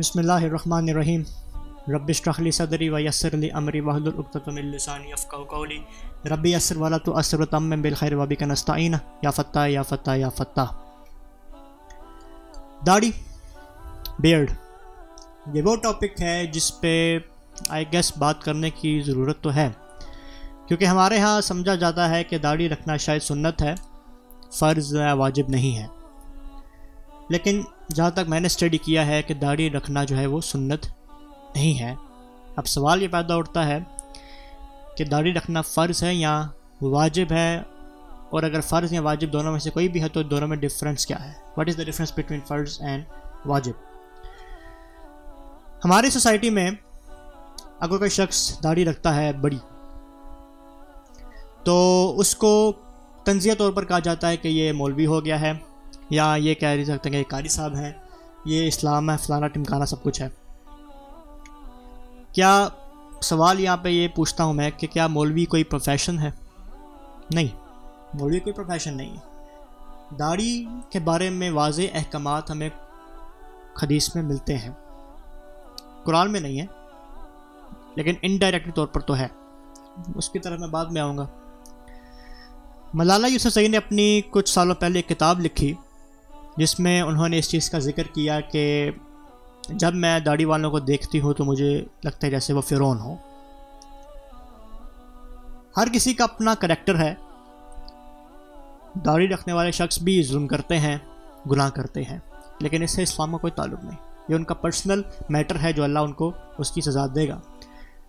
بسم اللہ الرحمن الرحیم۔ رب اشرح صدری و یسر لی امری وحد من لسانی افقهوا قولی۔ رب یسر ولا تؤثر وتمم بالخیر وبک نستعین یا فتح یا فتح یا فتح داڑھی، بیئرڈ۔ یہ وہ ٹاپک ہے جس پہ آئی گیس بات کرنے کی ضرورت تو ہے۔ کیونکہ ہمارے ہاں سمجھا جاتا ہے کہ داڑھی رکھنا شاید سنت ہے، فرض واجب نہیں ہے۔ لیکن جہاں تک میں نے اسٹڈی کیا ہے کہ داڑھی رکھنا جو ہے وہ سنت نہیں ہے۔ اب سوال یہ پیدا اٹھتا ہے کہ داڑھی رکھنا فرض ہے یا واجب ہے؟ اور اگر فرض یا واجب دونوں میں سے کوئی بھی ہے تو دونوں میں ڈفرینس کیا ہے؟ What is the difference between فرض اینڈ واجب؟ ہماری سوسائٹی میں اگر کوئی شخص داڑھی رکھتا ہے بڑی، تو اس کو تنزیہ طور پر کہا جاتا ہے کہ یہ مولوی ہو گیا ہے۔ یا یہ کہہ سکتے ہیں کہ قاری صاحب ہیں، یہ اسلام ہے، فلانا ٹمکانا سب کچھ ہے۔ کیا سوال یہاں پہ یہ پوچھتا ہوں میں کہ کیا مولوی کوئی پروفیشن ہے؟ نہیں، مولوی کوئی پروفیشن نہیں ہے۔ داڑھی کے بارے میں واضح احکامات ہمیں حدیث میں ملتے ہیں۔ قرآن میں نہیں ہے، لیکن انڈائریکٹلی طور پر تو ہے۔ اس کی طرف میں بعد میں آؤں گا۔ ملالہ یوسف سعید نے اپنی کچھ سالوں پہلے ایک کتاب لکھی۔ جس میں انہوں نے اس چیز کا ذکر کیا کہ جب میں داڑھی والوں کو دیکھتی ہوں تو مجھے لگتا ہے جیسے وہ فرون ہو ہر کسی کا اپنا کریکٹر ہے۔ داڑھی رکھنے والے شخص بھی ظلم کرتے ہیں، گناہ کرتے ہیں، لیکن اس سے اسلام کا کوئی تعلق نہیں۔ یہ ان کا پرسنل میٹر ہے جو اللہ ان کو اس کی سزا دے گا۔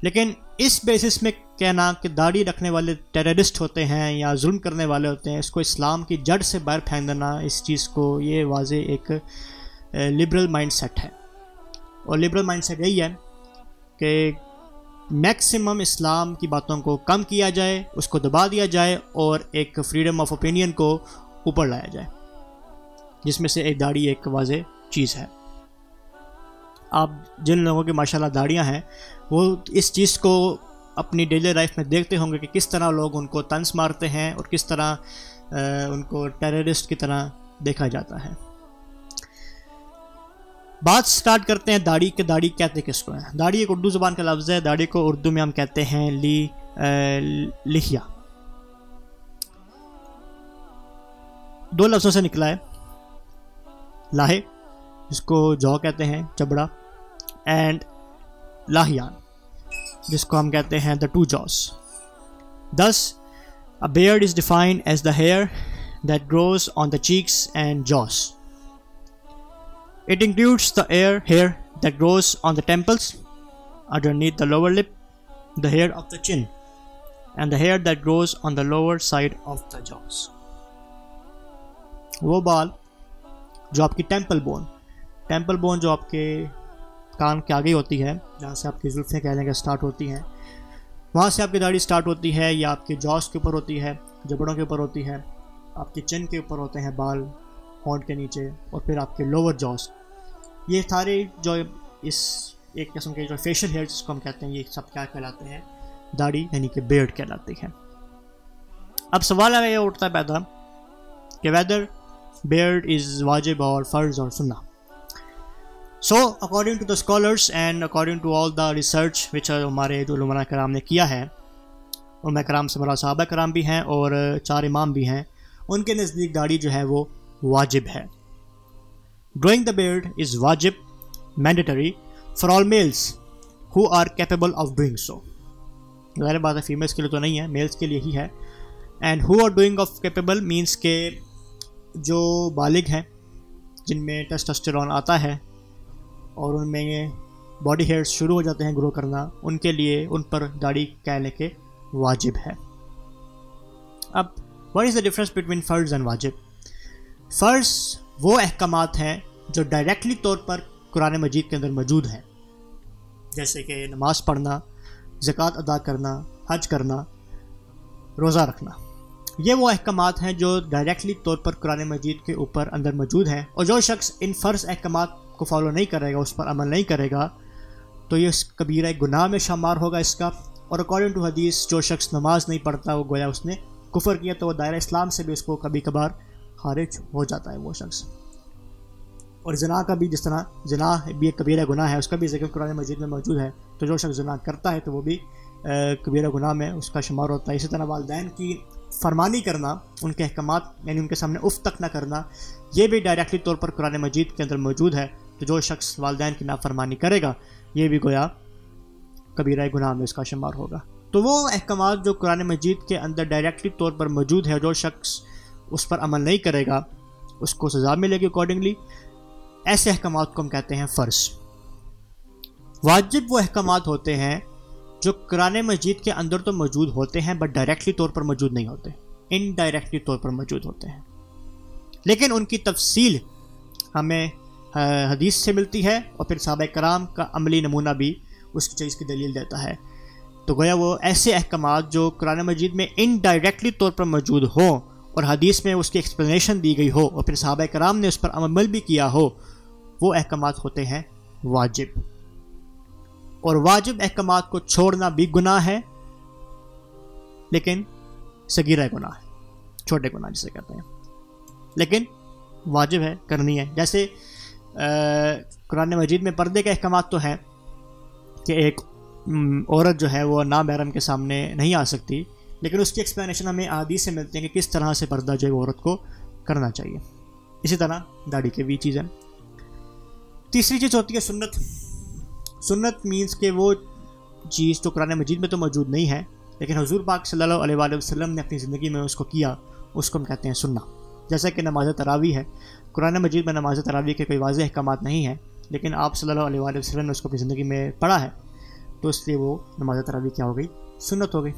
لیکن اس بیسس میں کہنا کہ داڑھی رکھنے والے ٹیررسٹ ہوتے ہیں یا ظلم کرنے والے ہوتے ہیں، اس کو اسلام کی جڑ سے باہر پھینک دینا، اس چیز کو یہ واضح ایک لبرل مائنڈ سیٹ ہے۔ اور لبرل مائنڈ سیٹ یہی ہے کہ میکسیمم اسلام کی باتوں کو کم کیا جائے، اس کو دبا دیا جائے اور ایک فریڈم آف اوپینین کو اوپر لایا جائے، جس میں سے ایک داڑھی ایک واضح چیز ہے۔ آپ جن لوگوں کی ماشاء اللہ داڑیاں ہیں، وہ اس چیز کو اپنی ڈیلی لائف میں دیکھتے ہوں گے کہ کس طرح لوگ ان کو تنس مارتے ہیں اور کس طرح ان کو ٹیررسٹ کی طرح دیکھا جاتا ہے۔ بات سٹارٹ کرتے ہیں داڑھی کے، داڑھی کہتے کس کو ہیں؟ داڑھی ایک اردو زبان کا لفظ ہے، داڑھی کو اردو میں ہم کہتے ہیں لی لکھیا دو لفظوں سے نکلا ہے، لاہے، جس کو جو کہتے ہیں، چبڑا۔ اینڈ لاہیان جس کو ہم کہتے ہیں the two jaws this a beard is defined as the hair that grows on the cheeks and jaws it includes the ear hair that grows on the temples underneath the lower lip the hair of the chin and the hair that grows on the lower side of the jaws وہ بال جو آپ کی temple bone temple bone جو آپ کے کان کے آگے ہوتی ہے، جہاں سے آپ کی زلفیں کہہ لیں گے اسٹارٹ ہوتی ہیں۔ وہاں سے آپ کی داڑھی اسٹارٹ ہوتی ہے یا آپ کے جوس کے اوپر ہوتی ہے، جبڑوں کے اوپر ہوتی ہے، آپ کے چن کے اوپر ہوتے ہیں بال، ہونٹ کے نیچے، اور پھر آپ کے لوور جوس یہ سارے جو اس ایک قسم کے جو فیشیل ہیئر جس کو ہم کہتے ہیں، یہ سب کیا کہلاتے ہیں؟ داڑھی یعنی کہ بیئرڈ کہلاتی ہے۔ اب سوال اگر یہ اٹھتا ہے پیدا کہ ویدر بیئرڈ از واجب اور فرض اور سننا so according to the scholars and according to all the research which ہمارے جو علماء کرام نے کیا ہے، علماء کرام سے مرا صحابہ کرام بھی ہیں اور چار امام بھی ہیں، ان کے نزدیک داڑھی جو ہے وہ واجب ہے۔ ڈرائنگ دا بیئرڈ از واجب mandatory for all males who are capable of doing so ظاہر بات ہے فیمیلس کے لیے تو نہیں ہے میلس کے لیے ہی ہے۔ And who are doing of capable means کہ جو بالغ ہیں، جن میں ٹسٹسٹرون آتا ہے اور ان میں باڈی ہیئرس شروع ہو جاتے ہیں گرو کرنا، ان کے لیے ان پر داڑھی کہنے کے واجب ہے۔ اب what is the difference between فرض اینڈ واجب؟ فرض وہ احکامات ہیں جو ڈائریکٹلی طور پر قرآن مجید کے اندر موجود ہیں۔ جیسے کہ نماز پڑھنا، زکوٰۃ ادا کرنا، حج کرنا، روزہ رکھنا۔ یہ وہ احکامات ہیں جو ڈائریکٹلی طور پر قرآن مجید کے اوپر اندر موجود ہیں۔ اور جو شخص ان فرض احکامات کو فالو نہیں کرے گا، اس پر عمل نہیں کرے گا، تو یہ اس کبیرہ گناہ میں شمار ہوگا اس کا۔ اور اکارڈنگ ٹو حدیث، جو شخص نماز نہیں پڑھتا، وہ گویا اس نے کفر کیا، تو وہ دائرہ اسلام سے بھی اس کو کبھی کبھار خارج ہو جاتا ہے وہ شخص۔ اور زنا کا بھی جس طرح، زنا بھی ایک کبیرہ گناہ ہے، اس کا بھی ذکر قرآن مجید میں موجود ہے۔ تو جو شخص زنا کرتا ہے، تو وہ بھی کبیرہ گناہ میں اس کا شمار ہوتا ہے۔ اسی طرح والدین کی فرمانی کرنا، ان کے احکامات یعنی ان کے سامنے اف تک نہ کرنا، یہ بھی ڈائریکٹلی طور پر قرآن مجید کے اندر موجود ہے۔ تو جو شخص والدین کی نافرمانی کرے گا، یہ بھی گویا کبیرہ گناہ میں اس کا شمار ہوگا۔ تو وہ احکامات جو قرآن مجید کے اندر ڈائریکٹلی طور پر موجود ہے جو شخص اس پر عمل نہیں کرے گا، اس کو سزا ملے گی اکارڈنگلی ایسے احکامات کو ہم کہتے ہیں فرض۔ واجب وہ احکامات ہوتے ہیں جو قرآن مجید کے اندر تو موجود ہوتے ہیں بٹ ڈائریکٹلی طور پر موجود نہیں ہوتے۔ ان ڈائریکٹلی طور پر موجود ہوتے ہیں۔ لیکن ان کی تفصیل ہمیں حدیث سے ملتی ہے اور پھر صحابہ کرام کا عملی نمونہ بھی اس کی چیز کی دلیل دیتا ہے۔ تو گویا وہ ایسے احکامات جو قرآن مجید میں ان ڈائریکٹلی طور پر موجود ہوں اور حدیث میں اس کی ایکسپلینیشن دی گئی ہو اور پھر صحابہ کرام نے اس پر عمل بھی کیا ہو، وہ احکامات ہوتے ہیں واجب۔ اور واجب احکامات کو چھوڑنا بھی گناہ ہے، لیکن سگیرہ گناہ ہے، چھوٹے گناہ جسے کہتے ہیں۔ لیکن واجب ہے، کرنی ہے۔ جیسے قرآن مجید میں پردے کے احکامات تو ہیں کہ ایک عورت جو ہے وہ نابحرم کے سامنے نہیں آ سکتی، لیکن اس کی ایکسپلینیشن ہمیں عادی سے ملتے ہیں کہ کس طرح سے پردہ جو ہے عورت کو کرنا چاہیے۔ اسی طرح داڑھی کے بھی چیزیں۔ تیسری چیز ہوتی ہے سنت۔ سنت مینس کہ وہ چیز جو قرآن مجید میں تو موجود نہیں ہے، لیکن حضور پاک صلی اللہ علیہ وآلہ وسلم نے اپنی زندگی میں اس کو کیا، اس کو ہم کہتے ہیں سننا جیسا کہ نماز تراوی ہے۔ قرآن مجید میں نماز تراوی کے کوئی واضح احکامات نہیں ہیں، لیکن آپ صلی اللہ علیہ وآلہ وسلم نے اس کو اپنی زندگی میں پڑھا ہے، تو اس لیے وہ نماز تراوی کیا ہو گئی؟ سنت ہو گئی۔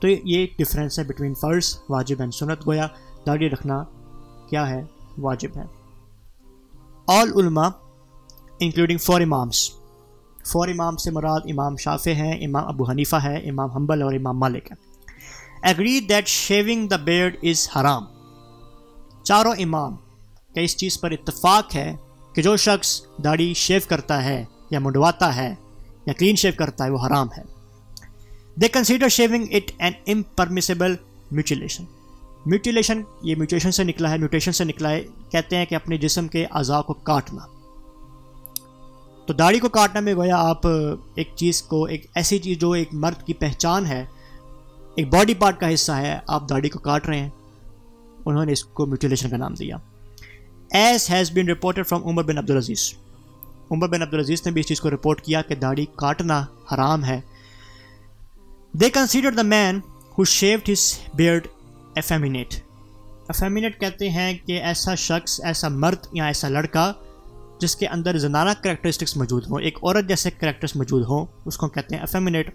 تو یہ ڈفرینس ہے بٹوین فرض واجب اینڈ سنت۔ گویا داڑھی رکھنا کیا ہے؟ واجب ہے۔ آل علماء انکلوڈنگ فور امامس فور امام سے مراد امام شافع ہیں، امام ابو حنیفہ ہے، امام حنبل اور امام مالک ہے agree that shaving the beard is حرام چاروں امام کا اس چیز پر اتفاق ہے کہ جو شخص داڑھی شیو کرتا ہے یا منڈواتا ہے یا کلین شیو کرتا ہے، وہ حرام ہے۔ They consider shaving it an impermissible mutilation mutilation یہ میوٹیشن سے نکلا ہے میوٹیشن سے نکلا ہے۔ کہتے ہیں کہ اپنے جسم کے اعضاء کو کاٹنا۔ تو داڑھی کو کاٹنا میں گویا آپ ایک چیز کو، ایک ایسی چیز جو ایک مرد کی پہچان ہے، ایک باڈی پارٹ کا حصہ ہے، آپ داڑھی کو کاٹ رہے ہیں۔ انہوں نے اس کو میوٹیلیشن کا نام دیا۔ As has been reported from Umar bin Abdulaziz Umar bin Abdulaziz نے بھی اس چیز کو رپورٹ کیا کہ داڑھی کاٹنا حرام ہے۔ They consider the man who shaved his beard effeminate effeminate کہتے ہیں کہ ایسا شخص، ایسا مرد یا ایسا لڑکا جس کے اندر زنانہ کریکٹرسٹکس موجود ہوں، ایک عورت جیسے کریکٹرس موجود ہوں، اس کو کہتے ہیں ایفیمینیٹ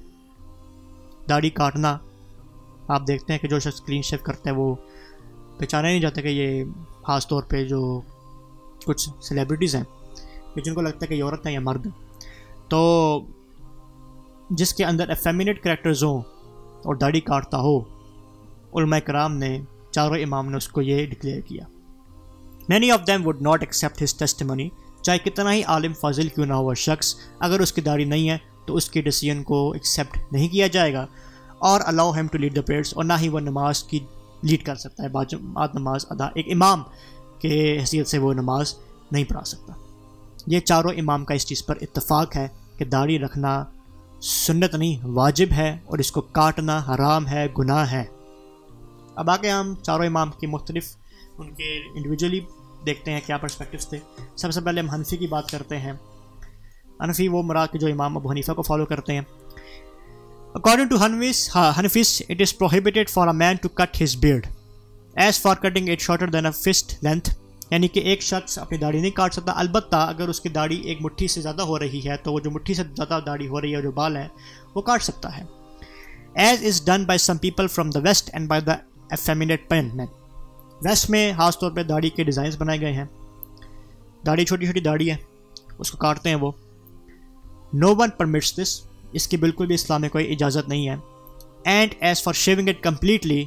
داڑھی کاٹنا، آپ دیکھتے ہیں کہ جو شخص کلین شیف کرتے ہیں وہ پہچانا نہیں جاتا کہ یہ خاص طور پہ جو کچھ سیلیبریٹیز ہیں کہ جن کو لگتا ہے کہ یہ عورت ہے یا مرد تو جس کے اندر ایفیمینیٹ کریکٹرز ہوں اور داڑھی کاٹتا ہو، علماء کرام نے، چاروں امام نے اس کو یہ ڈکلیئر کیا۔ Many of them would not accept his testimony چاہے کتنا ہی عالم فاضل کیوں نہ ہوا شخص، اگر اس کی داڑھی نہیں ہے تو اس کے ڈیسیجن کو ایکسیپٹ نہیں کیا جائے گا۔ اور allow him to lead the prayers اور نہ ہی وہ نماز کی لیڈ کر سکتا ہے بعد نماز ادا، ایک امام کے حیثیت سے وہ نماز نہیں پڑھا سکتا۔ یہ چاروں امام کا اس چیز پر اتفاق ہے کہ داڑھی رکھنا سنت نہیں، واجب ہے اور اس کو کاٹنا حرام ہے، گناہ ہے۔ اب آگے ہم چاروں امام کی مختلف، ان کے انڈیویجولی دیکھتے ہیں کیا پرسپیکٹوس تھے۔ سب سے پہلے ہم حنفی کی بات کرتے ہیں۔ حنفی وہ مراد کے جو امام ابو حنیفہ کو فالو کرتے ہیں۔ According to Hanafis Hanafis it is prohibited for a man to cut his beard as for cutting it shorter than a fist length یعنی کہ ایک شخص اپنی داڑھی نہیں کاٹ سکتا البتہ اگر اس کی داڑھی ایک مٹھی سے زیادہ ہو رہی ہے تو وہ جو مٹھی سے زیادہ داڑھی ہو رہی ہے جو بال ہے وہ کاٹ سکتا ہے as is done by some people from the west and by the effeminate pen men west میں خاص طور پہ داڑھی کے ڈیزائنس بنائے گئے ہیں داڑھی چھوٹی چھوٹی داڑھی ہے اس کو کاٹتے ہیں وہ نو ون پرمٹس دس اس کی بالکل بھی اسلام میں کوئی اجازت نہیں ہے۔ And as for shaving it completely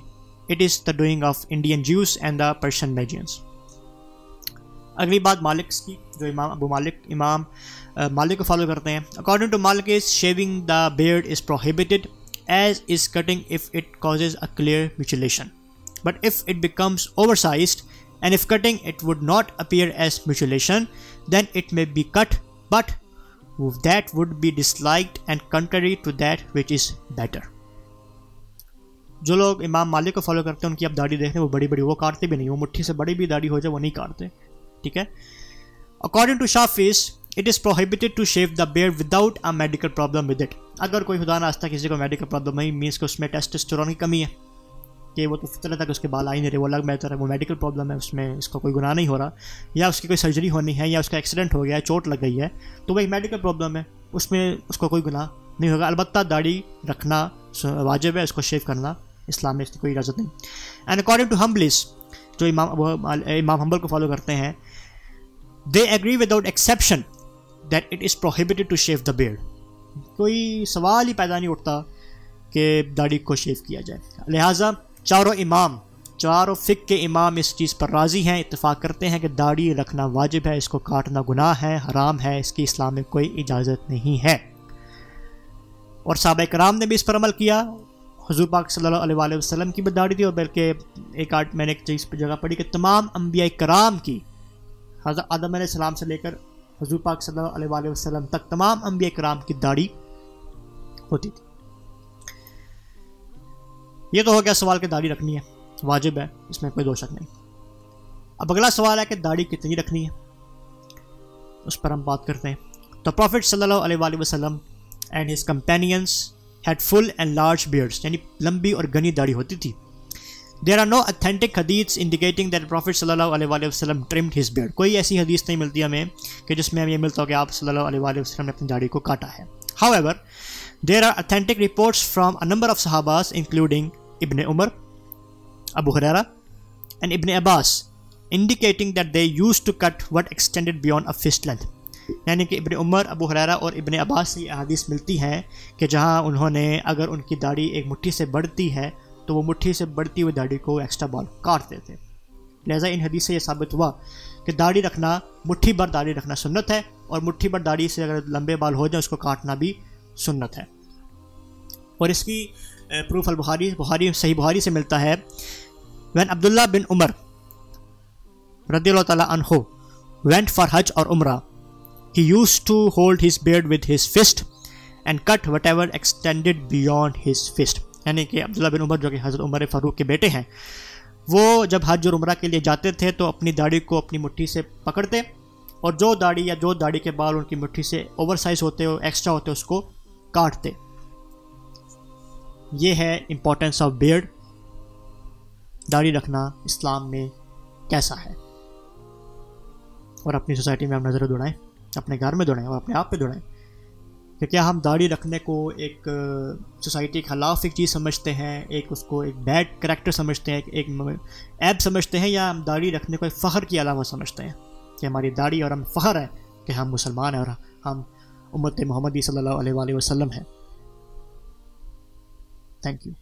it is the doing of Indian Jews and the Persian magians اگلی بات مالکس کی، جو امام ابو مالک، امام مالک کو فالو کرتے ہیں۔ According to Malik is shaving the beard is prohibited as is cutting of it causes a clear mutilation but if it becomes oversized and if cutting it would not appear as mutilation then it may be cut but that would be disliked and contrary to that which is better جو لوگ امام مالک کو follow کرتے ہیں، ان کی اب داڑھی دیکھیں وہ بڑی بڑی، وہ کاٹتے بھی نہیں، وہ مٹھی سے بڑی بھی داڑھی ہو جائے، وہ نہیں کاٹتے، ٹھیک ہے؟ According to Shafis it is prohibited to shave the beard without a medical problem with it اگر کوئی خدا نہ کسی کو میڈیکل پرابلم نہیں مینس کہ اس میں ٹیسٹسٹرون کی کمی ہے۔ کہ وہ تو فطرت تک اس کے بال آئی نہیں رہے، وہ الگ بہتر ہے، وہ میڈیکل پرابلم ہے، اس میں اس کا کوئی گناہ نہیں ہو رہا۔ یا اس کی کوئی سرجری ہونی ہے، یا اس کا ایکسیڈنٹ ہو گیا ہے چوٹ لگ گئی ہے، تو وہ ایک میڈیکل پرابلم ہے۔ اس میں اس کو کوئی گناہ نہیں ہوگا۔ البتہ داڑھی رکھنا واجب ہے، اس کو شیو کرنا اسلام میں اس کی کوئی اجازت نہیں۔ اینڈ اکارڈنگ ٹو ہمبلس جو امام امام حمبل کو فالو کرتے ہیں they agree without exception that it is prohibited to shave the beard کوئی سوال ہی پیدا نہیں اٹھتا کہ داڑھی کو شیو کیا جائے۔ لہٰذا چاروں امام، چاروں فک کے امام اس چیز پر راضی ہیں، اتفاق کرتے ہیں کہ داڑھی رکھنا واجب ہے، اس کو کاٹنا گناہ ہے، حرام ہے، اس کی اسلام میں کوئی اجازت نہیں ہے۔ اور صحابہ کرام نے بھی اس پر عمل کیا۔ حضور پاک صلی اللہ علیہ وآلہ وسلم کی بھی داڑھی تھی اور بلکہ ایک آرٹ میں نے ایک چیز پہ جگہ پڑھی کہ تمام انبیاء کرام کی، حضرت آدم علیہ السلام سے لے کر حضور پاک صلی اللہ علیہ وآلہ وسلم تک تمام انبیاء کرام کی داڑھی ہوتی تھی۔ یہ تو ہو گیا سوال کہ داڑھی رکھنی ہے، واجب ہے، اس میں کوئی دو شک نہیں۔ اب اگلا سوال ہے کہ داڑھی کتنی رکھنی ہے؟ اس پر ہم بات کرتے ہیں۔ تو پروفٹ صلی اللہ علیہ وآلہ وسلم and his companions had full and large beards یعنی لمبی اور گنی داڑھی ہوتی تھی۔ دیر آر نو اتھینٹک حدیث انڈیکیٹنگ دیٹ پروفٹ صلی اللہ علیہ وآلہ وسلم ٹرمڈ ہز بیئر کوئی ایسی حدیث نہیں ملتی ہمیں کہ جس میں ہمیں یہ ملتا ہو کہ آپ صلی اللہ علیہ وآلہ وسلم نے اپنی داڑھی کو کاٹا ہے۔ However there are authentic reports from a number of صحاباز including Ibn Umar Abu Hurairah and Ibn Abbas indicating that they used to cut what extended beyond a fist length یعنی کہ ابن عمر ابو حرارہ اور ابن عباس سے یہ احادیث ملتی ہیں کہ جہاں انہوں نے اگر ان کی داڑھی ایک مٹھی سے بڑھتی ہے تو وہ مٹھی سے بڑھتی ہوئی داڑھی کو ایکسٹرا بال کاٹ دیتے لہٰذا ان حدیث سے یہ ثابت ہوا کہ داڑھی رکھنا، مٹھی بھر داڑھی رکھنا سنت ہے اور مٹھی بھر داڑھی سے اگر لمبے بال ہو جائیں اس کو کاٹنا بھی سنت ہے۔ اور اس کی پروف البخاری، بخاری صحیح بخاری سے ملتا ہے۔ وین عبداللہ بن عمر رضی اللہ تعالیٰ عنہ وینٹ فار حج اور عمرہ he used to hold his beard with his fist and cut whatever extended beyond his fist یعنی کہ عبداللہ بن عمر جو کہ حضرت عمر فاروق کے بیٹے ہیں، وہ جب حج اور عمرہ کے لیے جاتے تھے تو اپنی داڑھی کو اپنی مٹھی سے پکڑتے اور جو داڑھی یا جو داڑھی کے بال ان کی مٹھی سے اوور سائز ہوتے ہو ایکسٹرا ہوتے، اس کو کاٹتے۔ یہ ہے امپورٹینس آف بیئرڈ داڑھی رکھنا اسلام میں کیسا ہے؟ اور اپنی سوسائٹی میں ہم نظر دوڑائیں، اپنے گھر میں دوڑیں اور اپنے آپ پہ دوڑیں کہ کیا ہم داڑھی رکھنے کو ایک سوسائٹی کے خلاف ایک چیز سمجھتے ہیں، ایک اس کو ایک بیڈ کریکٹر سمجھتے ہیں، ایک ایپ سمجھتے ہیں یا ہم داڑھی رکھنے کو ایک فخر کے علاوہ سمجھتے ہیں؟ کہ ہماری داڑھی اور ہم فخر ہے کہ ہم مسلمان ہیں اور ہم امت محمدی صلی اللہ علیہ وسلم ہیں۔ Thank you